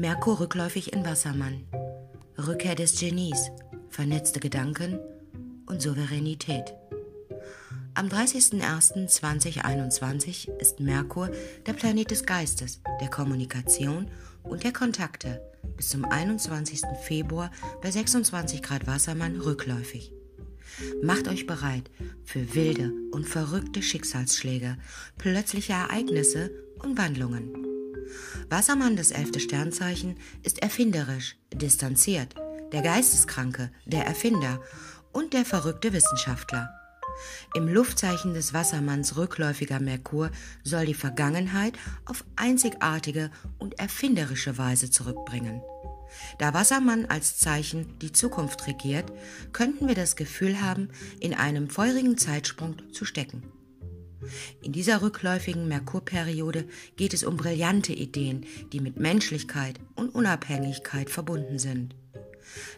Merkur rückläufig in Wassermann. Rückkehr des Genies, vernetzte Gedanken und Souveränität. Am 30.01.2021 ist Merkur der Planet des Geistes, der Kommunikation und der Kontakte bis zum 21. Februar bei 26 Grad Wassermann rückläufig. Macht euch bereit für wilde und verrückte Schicksalsschläge, plötzliche Ereignisse und Wandlungen. Wassermann, das elfte Sternzeichen, ist erfinderisch, distanziert, der Geisteskranke, der Erfinder und der verrückte Wissenschaftler. Im Luftzeichen des Wassermanns rückläufiger Merkur soll die Vergangenheit auf einzigartige und erfinderische Weise zurückbringen. Da Wassermann als Zeichen die Zukunft regiert, könnten wir das Gefühl haben, in einem feurigen Zeitsprung zu stecken. In dieser rückläufigen Merkurperiode geht es um brillante Ideen, die mit Menschlichkeit und Unabhängigkeit verbunden sind.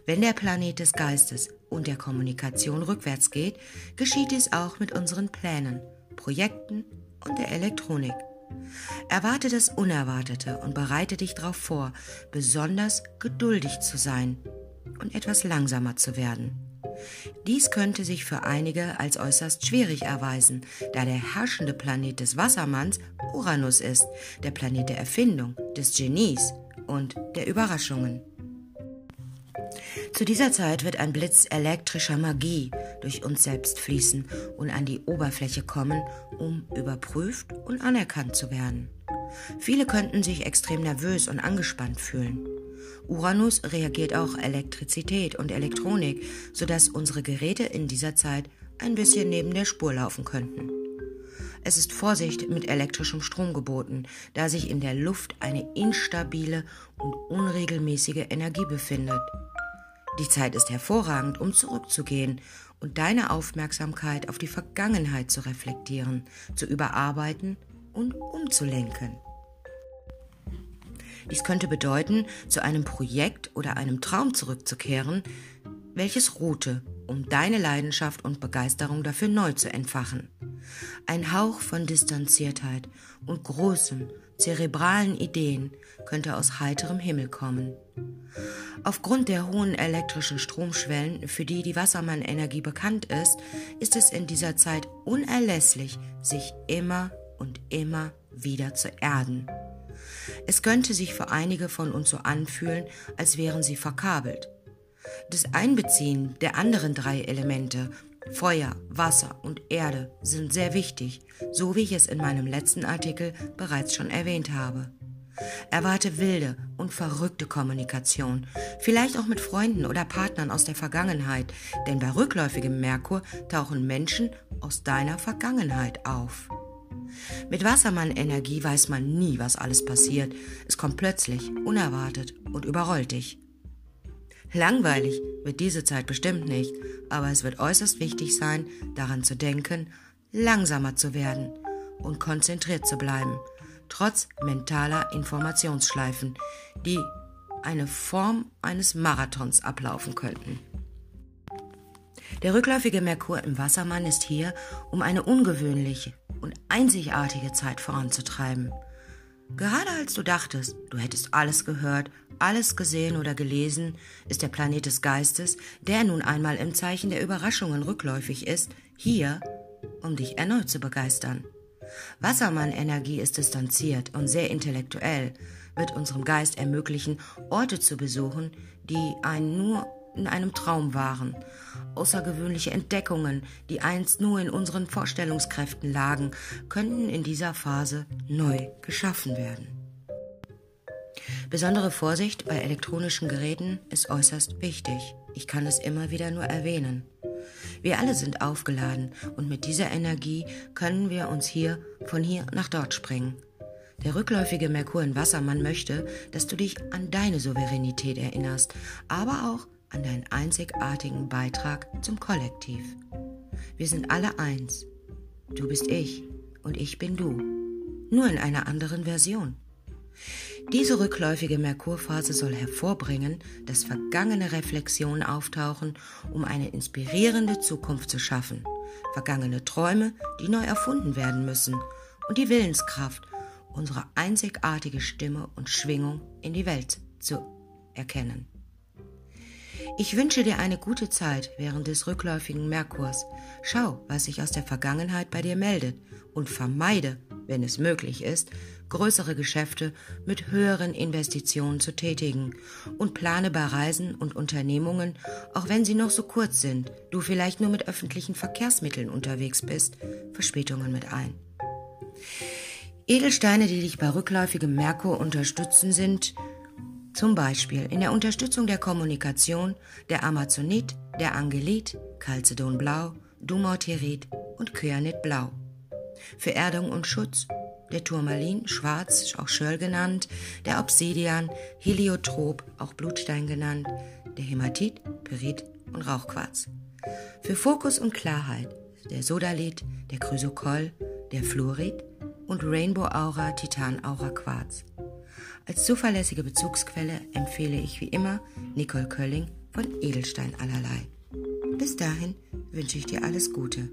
Wenn der Planet des Geistes und der Kommunikation rückwärts geht, geschieht dies auch mit unseren Plänen, Projekten und der Elektronik. Erwarte das Unerwartete und bereite dich darauf vor, besonders geduldig zu sein und etwas langsamer zu werden. Dies könnte sich für einige als äußerst schwierig erweisen, da der herrschende Planet des Wassermanns Uranus ist, der Planet der Erfindung, des Genies und der Überraschungen. Zu dieser Zeit wird ein Blitz elektrischer Magie durch uns selbst fließen und an die Oberfläche kommen, um überprüft und anerkannt zu werden. Viele könnten sich extrem nervös und angespannt fühlen. Uranus reagiert auch Elektrizität und Elektronik, sodass unsere Geräte in dieser Zeit ein bisschen neben der Spur laufen könnten. Es ist Vorsicht mit elektrischem Strom geboten, da sich in der Luft eine instabile und unregelmäßige Energie befindet. Die Zeit ist hervorragend, um zurückzugehen und deine Aufmerksamkeit auf die Vergangenheit zu reflektieren, zu überarbeiten und umzulenken. Dies könnte bedeuten, zu einem Projekt oder einem Traum zurückzukehren, welches ruhte, um deine Leidenschaft und Begeisterung dafür neu zu entfachen. Ein Hauch von Distanziertheit und großen, zerebralen Ideen könnte aus heiterem Himmel kommen. Aufgrund der hohen elektrischen Stromschwellen, für die die Wassermann-Energie bekannt ist, ist es in dieser Zeit unerlässlich, sich immer und immer wieder zu erden. Es könnte sich für einige von uns so anfühlen, als wären sie verkabelt. Das Einbeziehen der anderen drei Elemente Feuer, Wasser und Erde sind sehr wichtig, so wie ich es in meinem letzten Artikel bereits schon erwähnt habe. Erwarte wilde und verrückte Kommunikation, vielleicht auch mit Freunden oder Partnern aus der Vergangenheit, denn bei rückläufigem Merkur tauchen Menschen aus deiner Vergangenheit auf. Mit Wassermann-Energie weiß man nie, was alles passiert. Es kommt plötzlich, unerwartet und überrollt dich. Langweilig wird diese Zeit bestimmt nicht, aber es wird äußerst wichtig sein, daran zu denken, langsamer zu werden und konzentriert zu bleiben, trotz mentaler Informationsschleifen, die eine Form eines Marathons ablaufen könnten. Der rückläufige Merkur im Wassermann ist hier, um eine ungewöhnliche und einzigartige Zeit voranzutreiben. Gerade als du dachtest, du hättest alles gehört, alles gesehen oder gelesen, ist der Planet des Geistes, der nun einmal im Zeichen der Überraschungen rückläufig ist, hier, um dich erneut zu begeistern. Wassermann-Energie ist distanziert und sehr intellektuell, wird unserem Geist ermöglichen, Orte zu besuchen, die einen nur in einem Traum waren. Außergewöhnliche Entdeckungen, die einst nur in unseren Vorstellungskräften lagen, könnten in dieser Phase neu geschaffen werden. Besondere Vorsicht bei elektronischen Geräten ist äußerst wichtig. Ich kann es immer wieder nur erwähnen. Wir alle sind aufgeladen und mit dieser Energie können wir uns hier von hier nach dort springen. Der rückläufige Merkur in Wassermann möchte, dass du dich an deine Souveränität erinnerst, aber auch an deinen einzigartigen Beitrag zum Kollektiv. Wir sind alle eins. Du bist ich und ich bin du. Nur in einer anderen Version. Diese rückläufige Merkurphase soll hervorbringen, dass vergangene Reflexionen auftauchen, um eine inspirierende Zukunft zu schaffen, vergangene Träume, die neu erfunden werden müssen, und die Willenskraft, unsere einzigartige Stimme und Schwingung in die Welt zu erkennen. Ich wünsche dir eine gute Zeit während des rückläufigen Merkurs. Schau, was sich aus der Vergangenheit bei dir meldet und vermeide, wenn es möglich ist, größere Geschäfte mit höheren Investitionen zu tätigen und plane bei Reisen und Unternehmungen, auch wenn sie noch so kurz sind, du vielleicht nur mit öffentlichen Verkehrsmitteln unterwegs bist, Verspätungen mit ein. Edelsteine, die dich bei rückläufigem Merkur unterstützen, sind zum Beispiel in der Unterstützung der Kommunikation der Amazonit, der Angelit, Calcedon Blau, Dumortierit und Kyanit Blau. Für Erdung und Schutz der Turmalin, schwarz, auch Schörl genannt, der Obsidian, Heliotrop, auch Blutstein genannt, der Hämatit, Pyrit und Rauchquarz. Für Fokus und Klarheit der Sodalit, der Chrysokoll, der Fluorid und Rainbow Aura Titan Aura Quarz. Als zuverlässige Bezugsquelle empfehle ich wie immer Nicole Kölling von Edelstein allerlei. Bis dahin wünsche ich dir alles Gute.